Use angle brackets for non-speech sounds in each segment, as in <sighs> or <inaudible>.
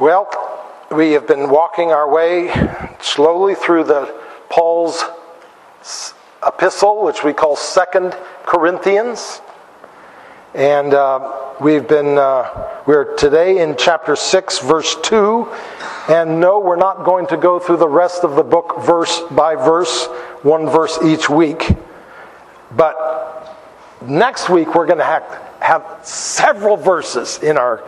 Well, we have been walking our way slowly through the Paul's epistle, which we call Second Corinthians, and uh, we've been uh, we're today in chapter six, verse two, and no, we're not going to go through the rest of the book verse by verse, one verse each week, but next week we're going to have, have several verses in our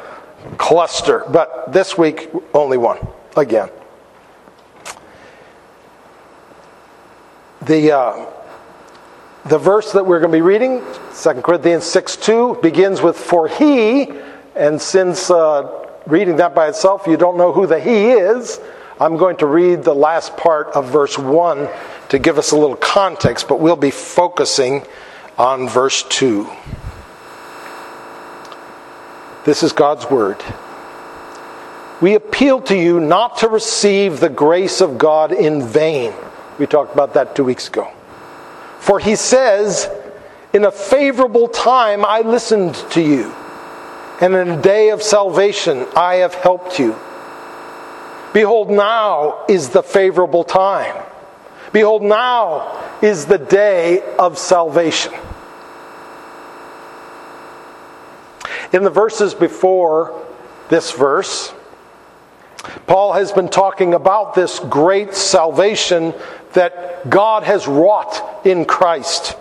cluster, but this week only one again. The, uh, the verse that we're going to be reading, 2 Corinthians 6 2, begins with For he, and since uh, reading that by itself, you don't know who the he is, I'm going to read the last part of verse 1 to give us a little context, but we'll be focusing on verse 2. This is God's word. We appeal to you not to receive the grace of God in vain. We talked about that two weeks ago. For he says, In a favorable time I listened to you, and in a day of salvation I have helped you. Behold, now is the favorable time. Behold, now is the day of salvation. In the verses before this verse, Paul has been talking about this great salvation that God has wrought in Christ.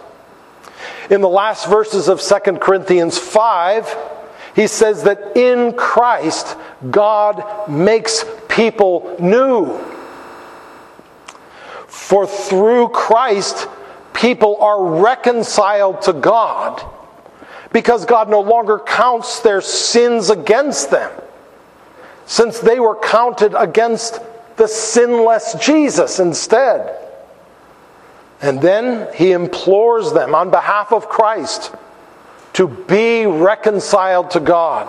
In the last verses of 2 Corinthians 5, he says that in Christ, God makes people new. For through Christ, people are reconciled to God because God no longer counts their sins against them, since they were counted against the sinless Jesus instead. And then he implores them on behalf of Christ to be reconciled to God.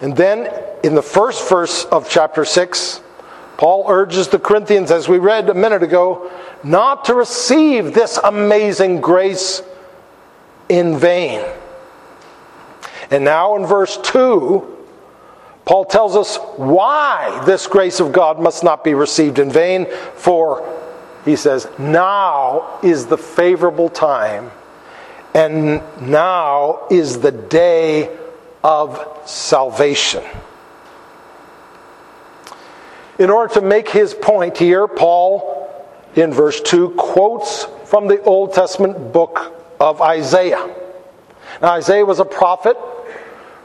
And then in the first verse of chapter 6, Paul urges the Corinthians, as we read a minute ago, not to receive this amazing grace in vain. And now in verse 2, Paul tells us why this grace of God must not be received in vain, for he says, now is the favorable time, and now is the day of salvation. In order to make his point here, Paul, in verse 2, quotes from the Old Testament book of Isaiah. Now, Isaiah was a prophet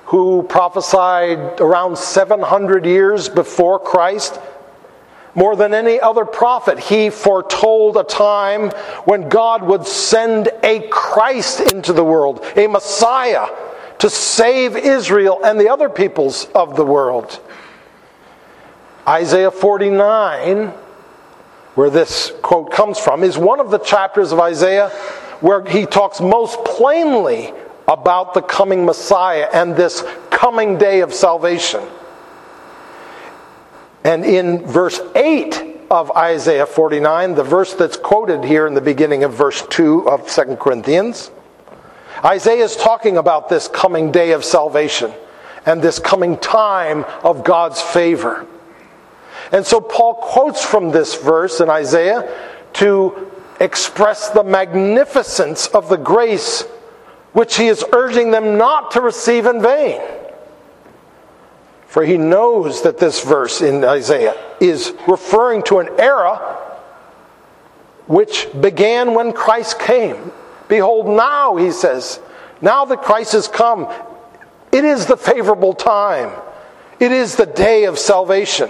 who prophesied around 700 years before Christ. More than any other prophet, he foretold a time when God would send a Christ into the world, a Messiah, to save Israel and the other peoples of the world. Isaiah 49, where this quote comes from, is one of the chapters of Isaiah where he talks most plainly about the coming Messiah and this coming day of salvation. And in verse 8 of Isaiah 49, the verse that's quoted here in the beginning of verse 2 of 2 Corinthians, Isaiah is talking about this coming day of salvation and this coming time of God's favor. And so Paul quotes from this verse in Isaiah to express the magnificence of the grace which he is urging them not to receive in vain. For he knows that this verse in Isaiah is referring to an era which began when Christ came. Behold, now, he says, now that Christ has come, it is the favorable time. It is the day of salvation.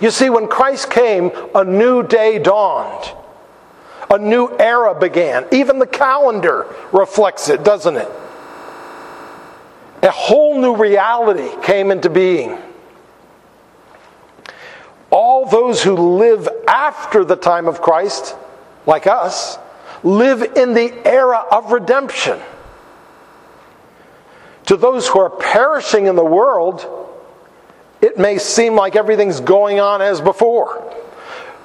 You see, when Christ came, a new day dawned. A new era began. Even the calendar reflects it, doesn't it? A whole new reality came into being. All those who live after the time of Christ, like us, live in the era of redemption. To those who are perishing in the world, it may seem like everything's going on as before.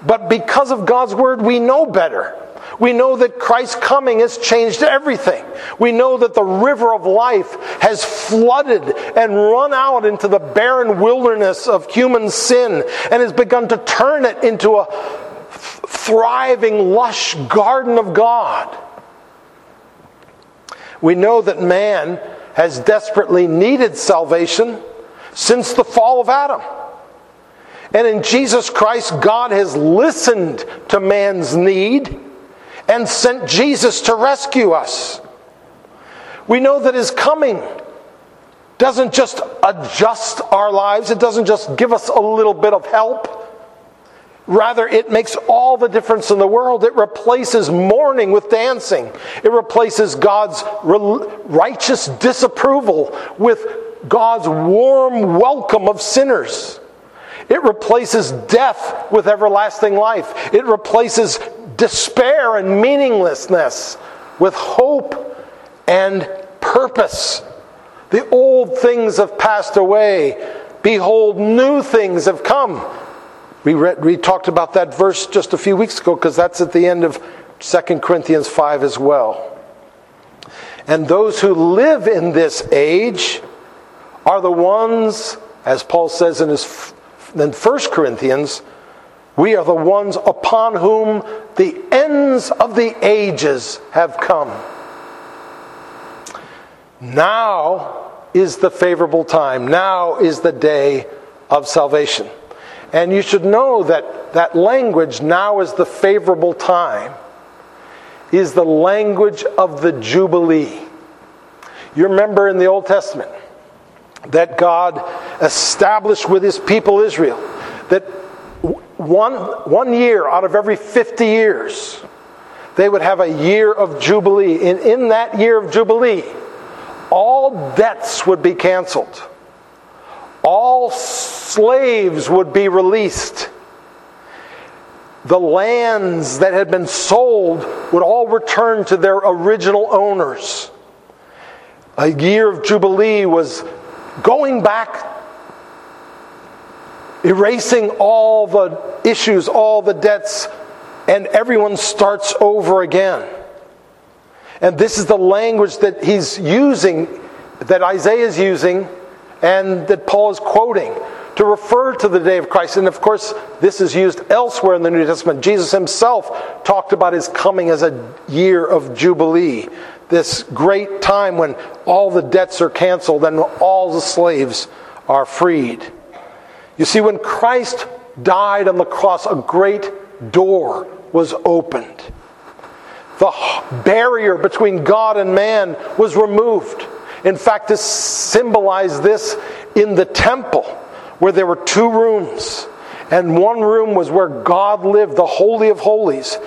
But because of God's word, we know better. We know that Christ's coming has changed everything. We know that the river of life has flooded and run out into the barren wilderness of human sin and has begun to turn it into a thriving, lush garden of God. We know that man has desperately needed salvation since the fall of Adam. And in Jesus Christ, God has listened to man's need and sent Jesus to rescue us. We know that his coming doesn't just adjust our lives, it doesn't just give us a little bit of help. Rather, it makes all the difference in the world. It replaces mourning with dancing. It replaces God's righteous disapproval with God's warm welcome of sinners. It replaces death with everlasting life. It replaces despair and meaninglessness with hope and purpose. The old things have passed away. Behold, new things have come. We, read, we talked about that verse just a few weeks ago because that's at the end of 2 Corinthians 5 as well. And those who live in this age are the ones, as Paul says in his in 1 Corinthians, we are the ones upon whom the ends of the ages have come. Now is the favorable time. Now is the day of salvation. And you should know that that language, now is the favorable time, is the language of the Jubilee. You remember in the Old Testament that God established with his people Israel that one, one year out of every 50 years, they would have a year of Jubilee. And in that year of Jubilee, all debts would be canceled, all slaves would be released. The lands that had been sold would all return to their original owners. A year of Jubilee was going back erasing all the issues, all the debts, and everyone starts over again. And this is the language that he's using, that Isaiah is using, and that Paul is quoting to refer to the day of Christ. And of course, this is used elsewhere in the New Testament. Jesus himself talked about his coming as a year of Jubilee, this great time when all the debts are canceled and all the slaves are freed. You see, when Christ died on the cross, a great door was opened. The barrier between God and man was removed. In fact, this symbolized this in the temple, where there were two rooms. And one room was where God lived, the Holy of Holies.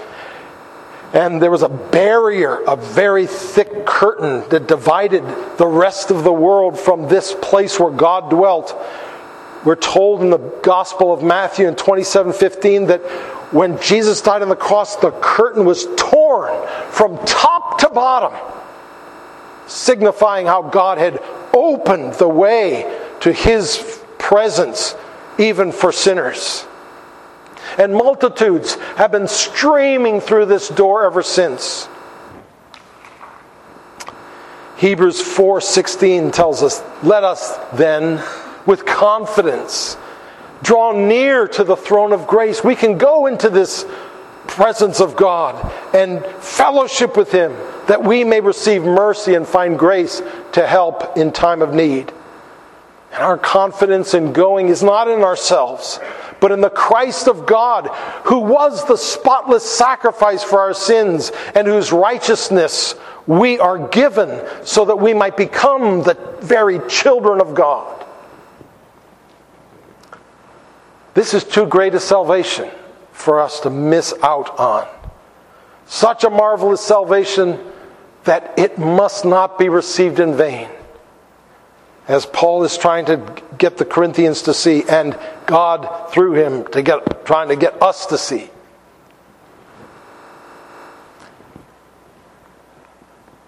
And there was a barrier, a very thick curtain that divided the rest of the world from this place where God dwelt. We're told in the Gospel of Matthew in 27 15 that when Jesus died on the cross, the curtain was torn from top to bottom, signifying how God had opened the way to his presence, even for sinners. And multitudes have been streaming through this door ever since. Hebrews 4:16 tells us, "Let us then with confidence. Draw near to the throne of grace. We can go into this presence of God and fellowship with Him that we may receive mercy and find grace to help in time of need. And our confidence in going is not in ourselves, but in the Christ of God, who was the spotless sacrifice for our sins and whose righteousness we are given so that we might become the very children of God. This is too great a salvation for us to miss out on. Such a marvelous salvation that it must not be received in vain. As Paul is trying to get the Corinthians to see, and God through him to get trying to get us to see.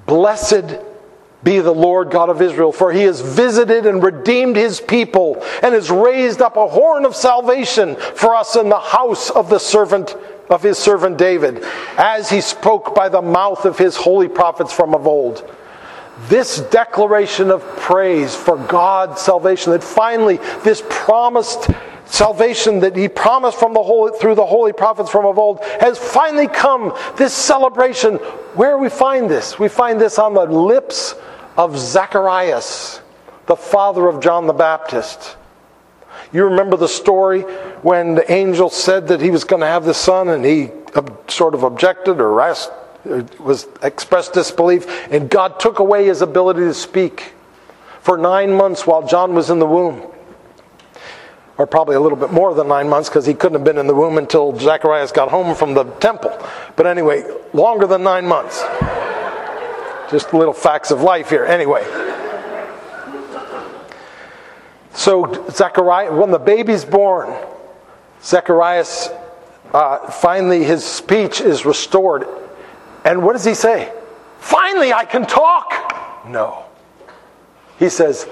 Blessed be the Lord God of Israel, for he has visited and redeemed his people and has raised up a horn of salvation for us in the house of the servant of his servant David, as he spoke by the mouth of his holy prophets from of old. This declaration of praise for God's salvation, that finally this promised salvation that he promised from the holy, through the holy prophets from of old has finally come. This celebration, where we find this? We find this on the lips of Zacharias, the father of John the Baptist. You remember the story when the angel said that he was going to have the son and he sort of objected or asked, was expressed disbelief, and God took away his ability to speak for nine months while John was in the womb. Or probably a little bit more than nine months because he couldn't have been in the womb until Zacharias got home from the temple. But anyway, longer than nine months. Just little facts of life here. Anyway. So, Zechariah, when the baby's born, Zacharias, uh, finally his speech is restored. And what does he say? Finally, I can talk. No. He says,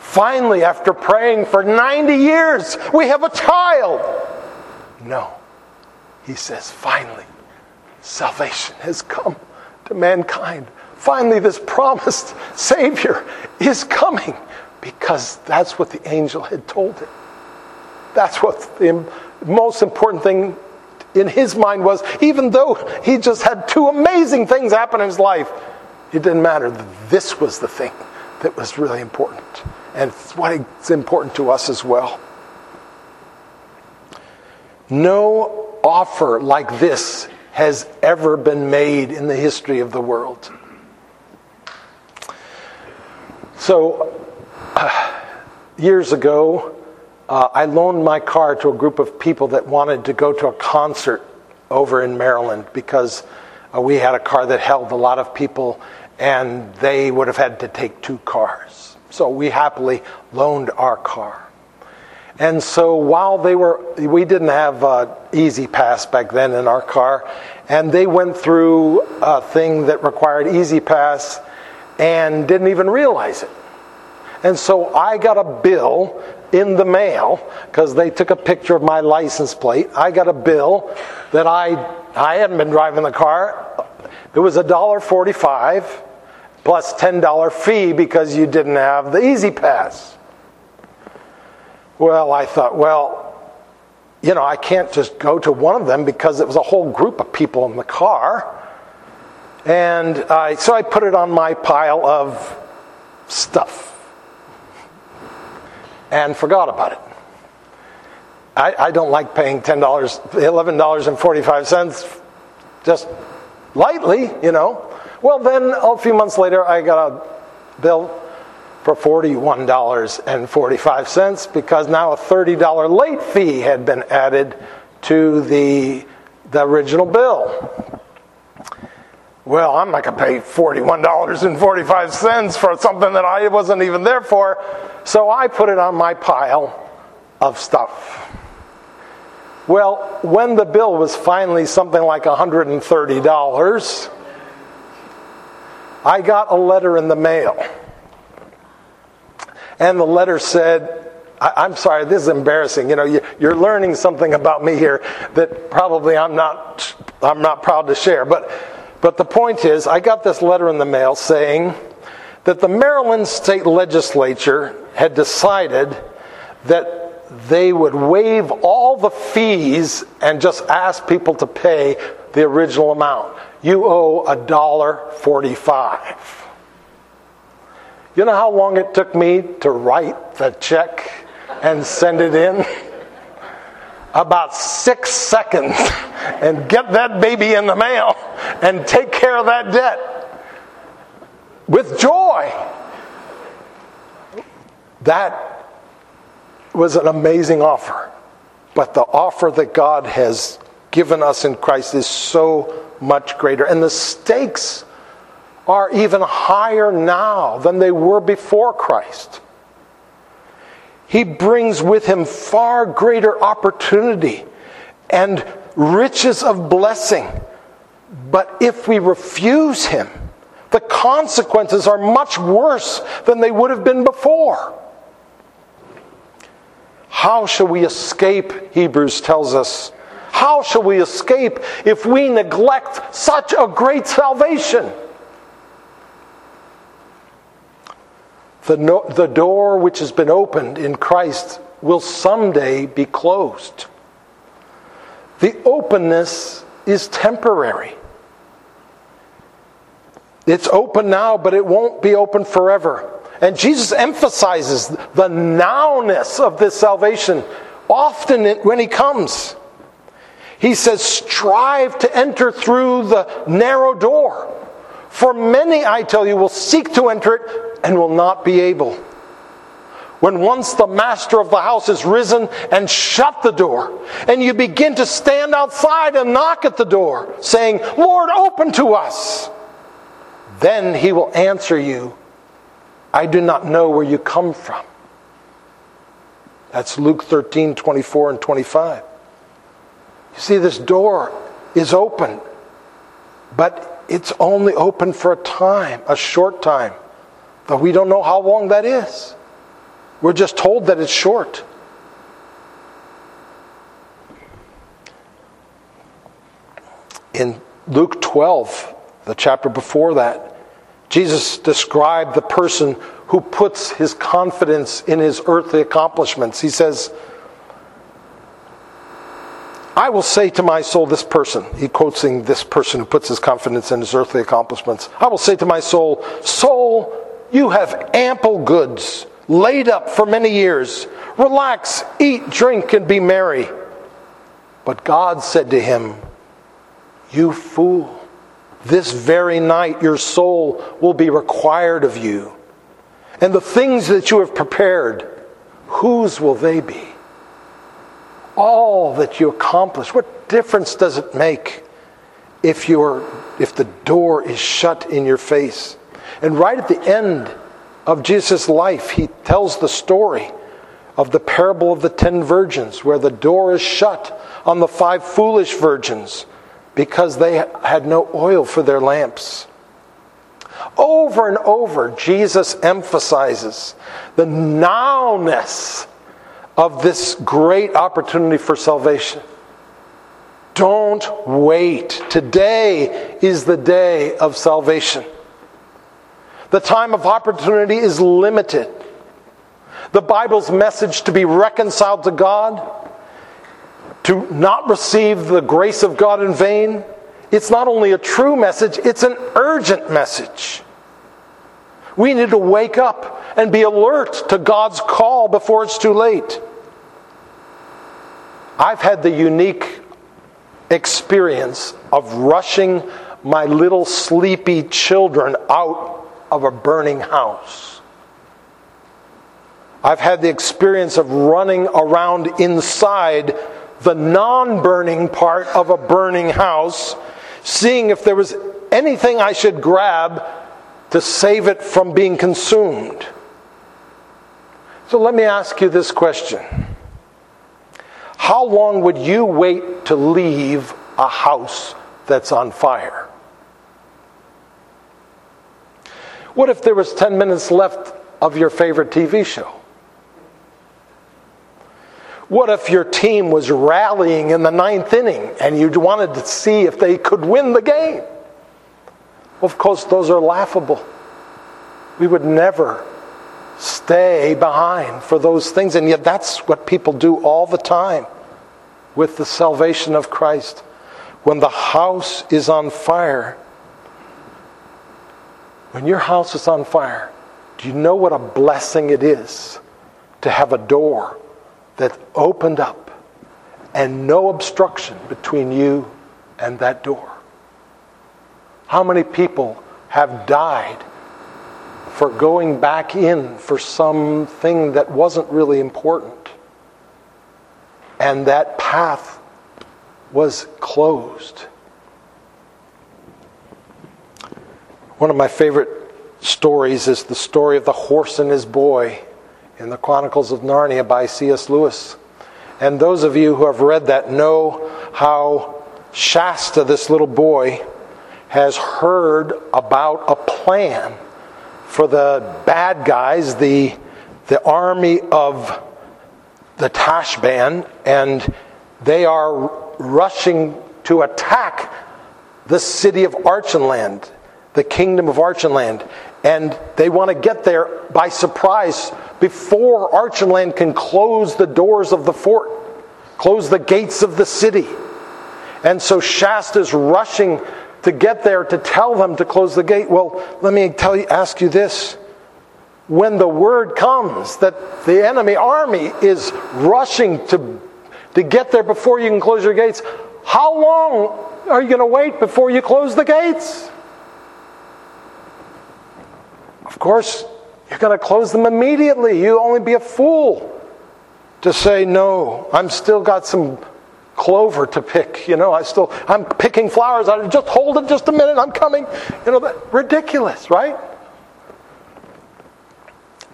Finally, after praying for 90 years, we have a child. No. He says, Finally, salvation has come to mankind. Finally, this promised <laughs> Savior is coming because that's what the angel had told him. That's what the most important thing in his mind was, even though he just had two amazing things happen in his life, it didn't matter. This was the thing that was really important. And it's what's important to us as well. No offer like this has ever been made in the history of the world. So, <sighs> years ago, uh, I loaned my car to a group of people that wanted to go to a concert over in Maryland because uh, we had a car that held a lot of people and they would have had to take two cars. So we happily loaned our car. And so while they were, we didn't have uh, E-ZPass back then in our car, and they went through a thing that required E-ZPass and didn't even realize it. And so I got a bill in the mail because they took a picture of my license plate. I got a bill that I I hadn't been driving the car. It was a dollar forty-five plus ten dollar fee because you didn't have the E-ZPass. Well, I thought, well, you know, I can't just go to one of them because it was a whole group of people in the car. And I, so I put it on my pile of stuff and forgot about it. I, I don't like paying $10, $11.45 just lightly, you know. Well, then a few months later, I got a bill for $41.45 because now a $30 late fee had been added to the, the original bill. Well, I'm not going to pay $41.45 for something that I wasn't even there for. So I put it on my pile of stuff. Well, when the bill was finally something like $130, I got a letter in the mail. And the letter said, I, am sorry, this is embarrassing. You know, you, you're learning something about me here that probably I'm not, I'm not proud to share. But but the point is, I got this letter in the mail saying that the Maryland state legislature had decided that they would waive all the fees and just ask people to pay the original amount. You owe a dollar forty-five. You know how long it took me to write the check and send it in? <laughs> About six seconds and get that baby in the mail and take care of that debt with joy. That was an amazing offer. But the offer that God has given us in Christ is so much greater. And the stakes are even higher now than they were before Christ. He brings with him far greater opportunity and riches of blessing. But if we refuse him, the consequences are much worse than they would have been before. How shall we escape, Hebrews tells us? How shall we escape if we neglect such a great salvation? The, no, the door which has been opened in Christ will someday be closed. The openness is temporary. It's open now, but it won't be open forever. And Jesus emphasizes the nowness of this salvation often when he comes. He says, Strive to enter through the narrow door. For many, I tell you, will seek to enter it and will not be able. When once the master of the house is risen and shut the door, and you begin to stand outside and knock at the door, saying, Lord, open to us. Then he will answer you, I do not know where you come from. That's Luke 13, 24 and 25. You see, this door is open, but it's only open for a time, a short time. But we don't know how long that is. We're just told that it's short. In Luke 12, the chapter before that, Jesus described the person who puts his confidence in his earthly accomplishments. He says, I will say to my soul, this person, he quoting this person who puts his confidence in his earthly accomplishments. I will say to my soul, Soul, you have ample goods laid up for many years. Relax, eat, drink, and be merry. But God said to him, You fool. This very night your soul will be required of you. And the things that you have prepared, whose will they be? All that you accomplish, what difference does it make if, you're, if the door is shut in your face? And right at the end of Jesus' life, he tells the story of the parable of the ten virgins, where the door is shut on the five foolish virgins because they had no oil for their lamps. Over and over, Jesus emphasizes the nowness of this great opportunity for salvation. Don't wait. Today is the day of salvation. The time of opportunity is limited. The Bible's message to be reconciled to God to not receive the grace of God in vain, it's not only a true message, it's an urgent message. We need to wake up and be alert to God's call before it's too late. I've had the unique experience of rushing my little sleepy children out of a burning house. I've had the experience of running around inside the non burning part of a burning house, seeing if there was anything I should grab to save it from being consumed. So let me ask you this question How long would you wait to leave a house that's on fire? What if there was 10 minutes left of your favorite TV show? What if your team was rallying in the ninth inning and you wanted to see if they could win the game? Of course, those are laughable. We would never stay behind for those things, and yet that's what people do all the time with the salvation of Christ. When the house is on fire, when your house is on fire, do you know what a blessing it is to have a door that opened up and no obstruction between you and that door. How many people have died for going back in for something that wasn't really important? And that path was closed. One of my favorite stories is the story of the horse and his boy in the Chronicles of Narnia by C.S. Lewis. And those of you who have read that know how Shasta, this little boy, has heard about a plan for the bad guys, the, the army of the Tashbaan, and they are rushing to attack the city of Archenland, the kingdom of Archenland. And they want to get there by surprise before Archenland can close the doors of the fort, close the gates of the city. And so Shasta's rushing to get there to tell them to close the gate. Well, let me tell you, ask you this. When the word comes that the enemy army is rushing to, to get there before you can close your gates, how long are you going to wait before you close the gates? Of course, you're going to close them immediately. You only be a fool to say, no, I'm still got some clover to pick. You know, I still, I'm picking flowers. I just hold it just a minute. I'm coming. You know, that, ridiculous, right?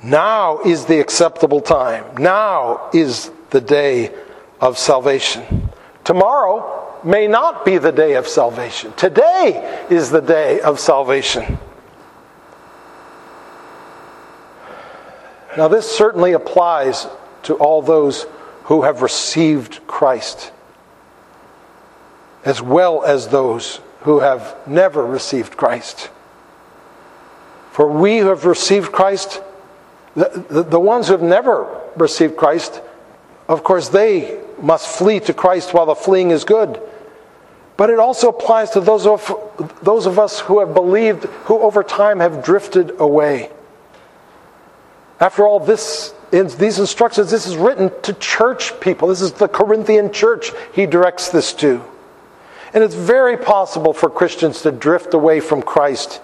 Now is the acceptable time. Now is the day of salvation. Tomorrow may not be the day of salvation. Today is the day of salvation. Now, this certainly applies to all those who have received Christ, as well as those who have never received Christ. For we who have received Christ, the, the, the, ones who have never received Christ, of course, they must flee to Christ while the fleeing is good. But it also applies to those of, those of us who have believed, who over time have drifted away. After all, this, in these instructions, this is written to church people. This is the Corinthian church he directs this to. And it's very possible for Christians to drift away from Christ.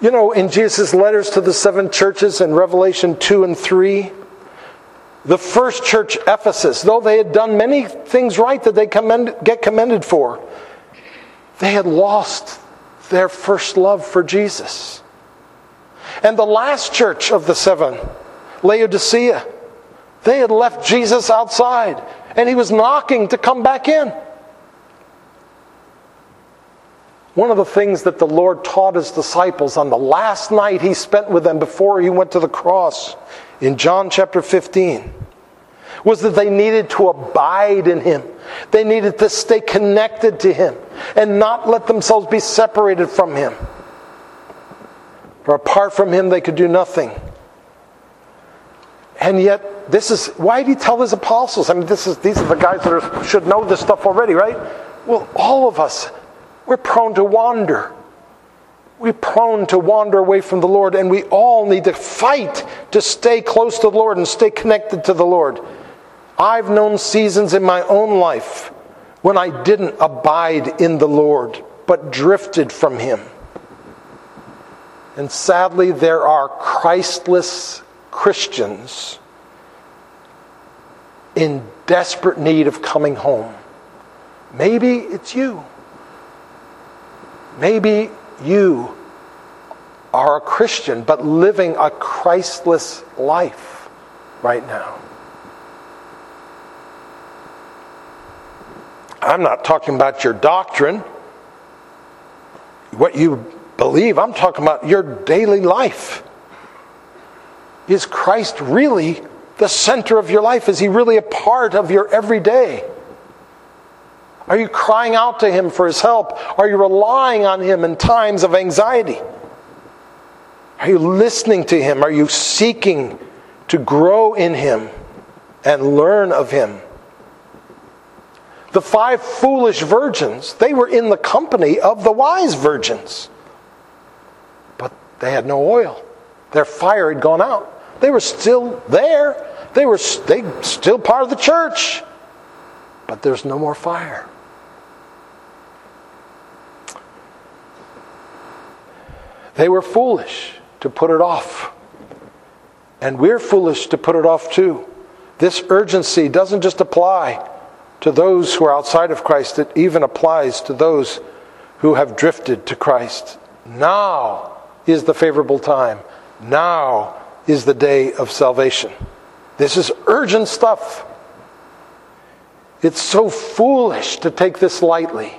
You know, in Jesus' letters to the seven churches in Revelation 2 and 3, the first church, Ephesus, though they had done many things right that they commend, get commended for, they had lost their first love for Jesus. And the last church of the seven, Laodicea, they had left Jesus outside and he was knocking to come back in. One of the things that the Lord taught his disciples on the last night he spent with them before he went to the cross in John chapter 15 was that they needed to abide in him. They needed to stay connected to him and not let themselves be separated from him. For apart from him, they could do nothing. And yet, this is why did he tell his apostles? I mean, this is, these are the guys that are, should know this stuff already, right? Well, all of us, we're prone to wander. We're prone to wander away from the Lord, and we all need to fight to stay close to the Lord and stay connected to the Lord. I've known seasons in my own life when I didn't abide in the Lord, but drifted from Him. And sadly, there are Christless Christians in desperate need of coming home. Maybe it's you. Maybe you are a Christian but living a Christless life right now. I'm not talking about your doctrine, what you believe. I'm talking about your daily life. Is Christ really the center of your life? Is he really a part of your everyday? Are you crying out to him for his help? Are you relying on him in times of anxiety? Are you listening to him? Are you seeking to grow in him and learn of him? The five foolish virgins, they were in the company of the wise virgins. They had no oil. Their fire had gone out. They were still there. They were they still part of the church. But there's no more fire. They were foolish to put it off. And we're foolish to put it off too. This urgency doesn't just apply to those who are outside of Christ, it even applies to those who have drifted to Christ. Now is the favorable time. Now is the day of salvation. This is urgent stuff. It's so foolish to take this lightly.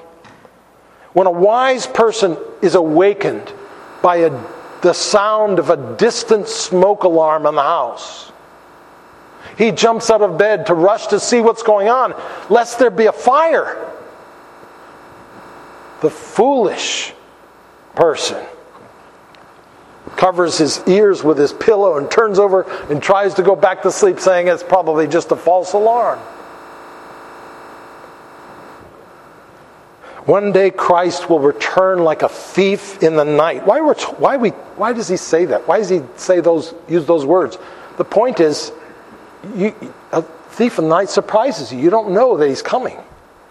When a wise person is awakened by a, the sound of a distant smoke alarm in the house, He jumps out of bed to rush to see what's going on, lest there be a fire. The foolish person covers his ears with his pillow and turns over and tries to go back to sleep, saying it's probably just a false alarm. One day Christ will return like a thief in the night. Why, why, we, why does he say that? Why does he say those, use those words? The point is, you, a thief in the night surprises you. You don't know that he's coming.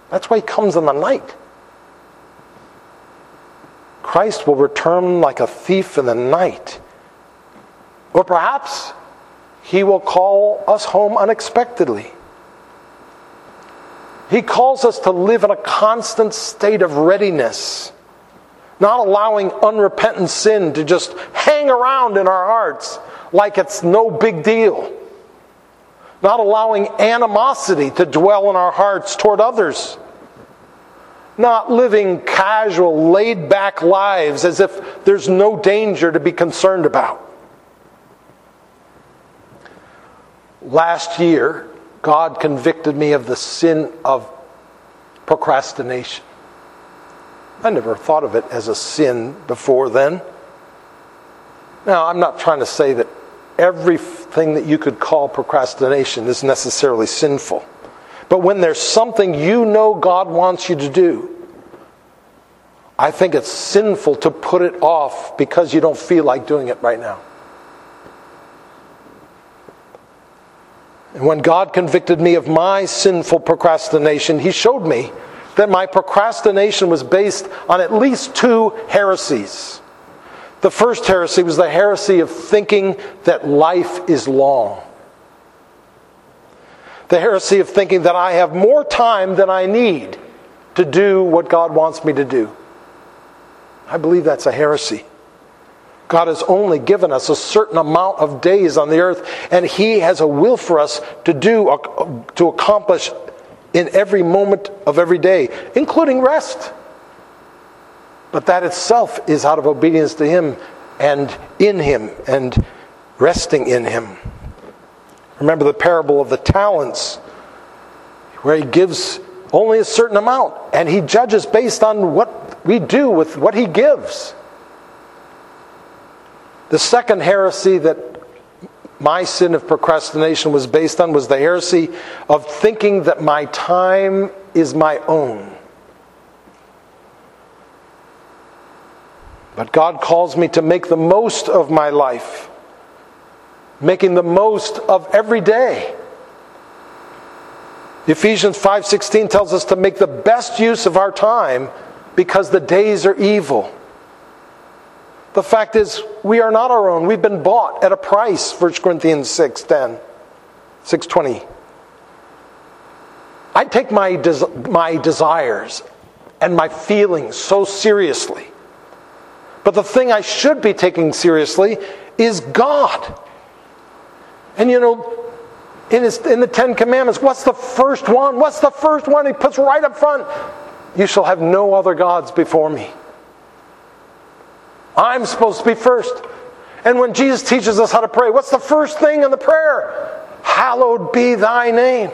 That's why he comes in the night. Christ will return like a thief in the night. Or perhaps he will call us home unexpectedly. He calls us to live in a constant state of readiness, not allowing unrepentant sin to just hang around in our hearts like it's no big deal, not allowing animosity to dwell in our hearts toward others, not living casual, laid back lives as if there's no danger to be concerned about. Last year, God convicted me of the sin of procrastination. I never thought of it as a sin before then. Now, I'm not trying to say that everything that you could call procrastination is necessarily sinful. But when there's something you know God wants you to do, I think it's sinful to put it off because you don't feel like doing it right now. And when God convicted me of my sinful procrastination, He showed me that my procrastination was based on at least two heresies. The first heresy was the heresy of thinking that life is long. The heresy of thinking that I have more time than I need to do what God wants me to do. I believe that's a heresy. God has only given us a certain amount of days on the earth, and He has a will for us to do, uh, to accomplish in every moment of every day, including rest. But that itself is out of obedience to Him and in Him and resting in Him. Remember the parable of the talents, where He gives only a certain amount, and He judges based on what we do with what He gives. The second heresy that my sin of procrastination was based on was the heresy of thinking that my time is my own. But God calls me to make the most of my life, making the most of every day. Ephesians 5:16 tells us to make the best use of our time because the days are evil. The fact is, we are not our own. We've been bought at a price, 1 Corinthians 6 620. I take my, des- my desires and my feelings so seriously. But the thing I should be taking seriously is God. And you know, in, his, in the Ten Commandments, what's the first one? What's the first one he puts right up front? You shall have no other gods before me. I'm supposed to be first. And when Jesus teaches us how to pray, what's the first thing in the prayer? Hallowed be thy name.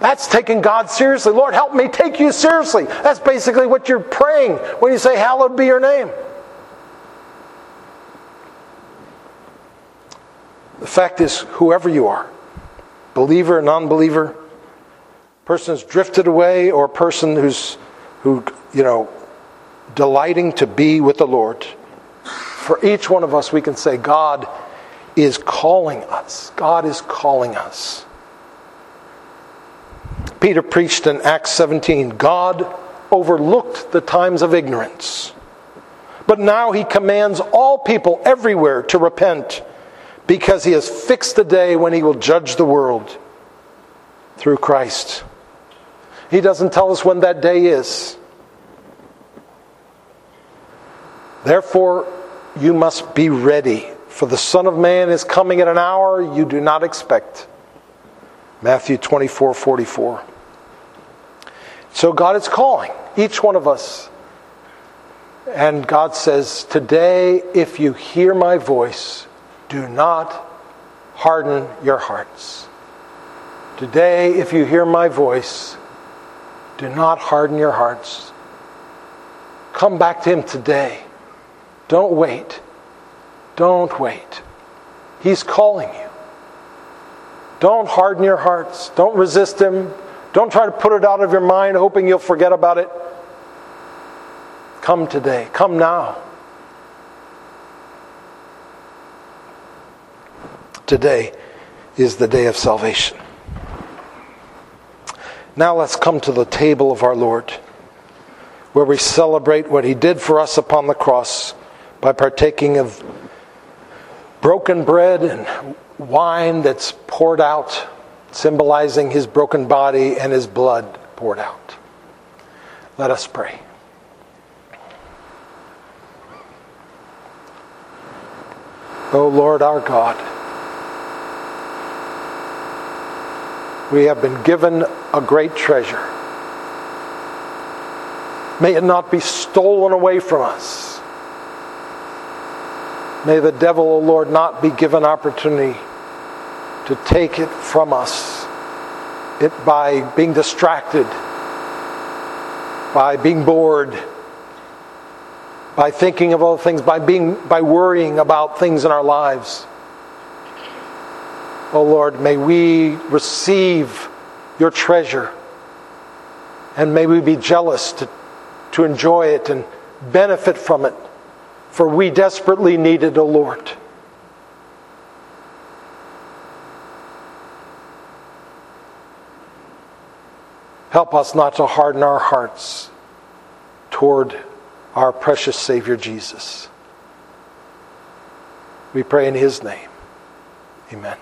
That's taking God seriously. Lord, help me take you seriously. That's basically what you're praying when you say, Hallowed be your name. The fact is, whoever you are, believer, non believer, person who's drifted away, or person who's, who, you know, delighting to be with the Lord. For each one of us, we can say, God is calling us. God is calling us. Peter preached in Acts 17 God overlooked the times of ignorance, but now he commands all people everywhere to repent because he has fixed a day when he will judge the world through Christ. He doesn't tell us when that day is. Therefore, you must be ready, for the Son of Man is coming at an hour you do not expect. Matthew 24 44. So God is calling each one of us. And God says, Today, if you hear my voice, Do not harden your hearts. Today, if you hear my voice, do not harden your hearts. Come back to Him today. Don't wait. Don't wait. He's calling you. Don't harden your hearts. Don't resist Him. Don't try to put it out of your mind, hoping you'll forget about it. Come today. Come now. Today is the day of salvation. Now let's come to the table of our Lord, where we celebrate what He did for us upon the cross by partaking of broken bread and wine that's poured out, symbolizing His broken body and His blood poured out. Let us pray. O oh Lord our God, we have been given a great treasure. May it not be stolen away from us. May the devil, O oh Lord, not be given opportunity to take it from us it by being distracted, by being bored, by thinking of other things, by being by worrying about things in our lives. Oh Lord, may we receive your treasure. And may we be jealous to, to enjoy it and benefit from it. For we desperately need it, O Lord. Help us not to harden our hearts toward our precious Savior Jesus. We pray in His name. Amen.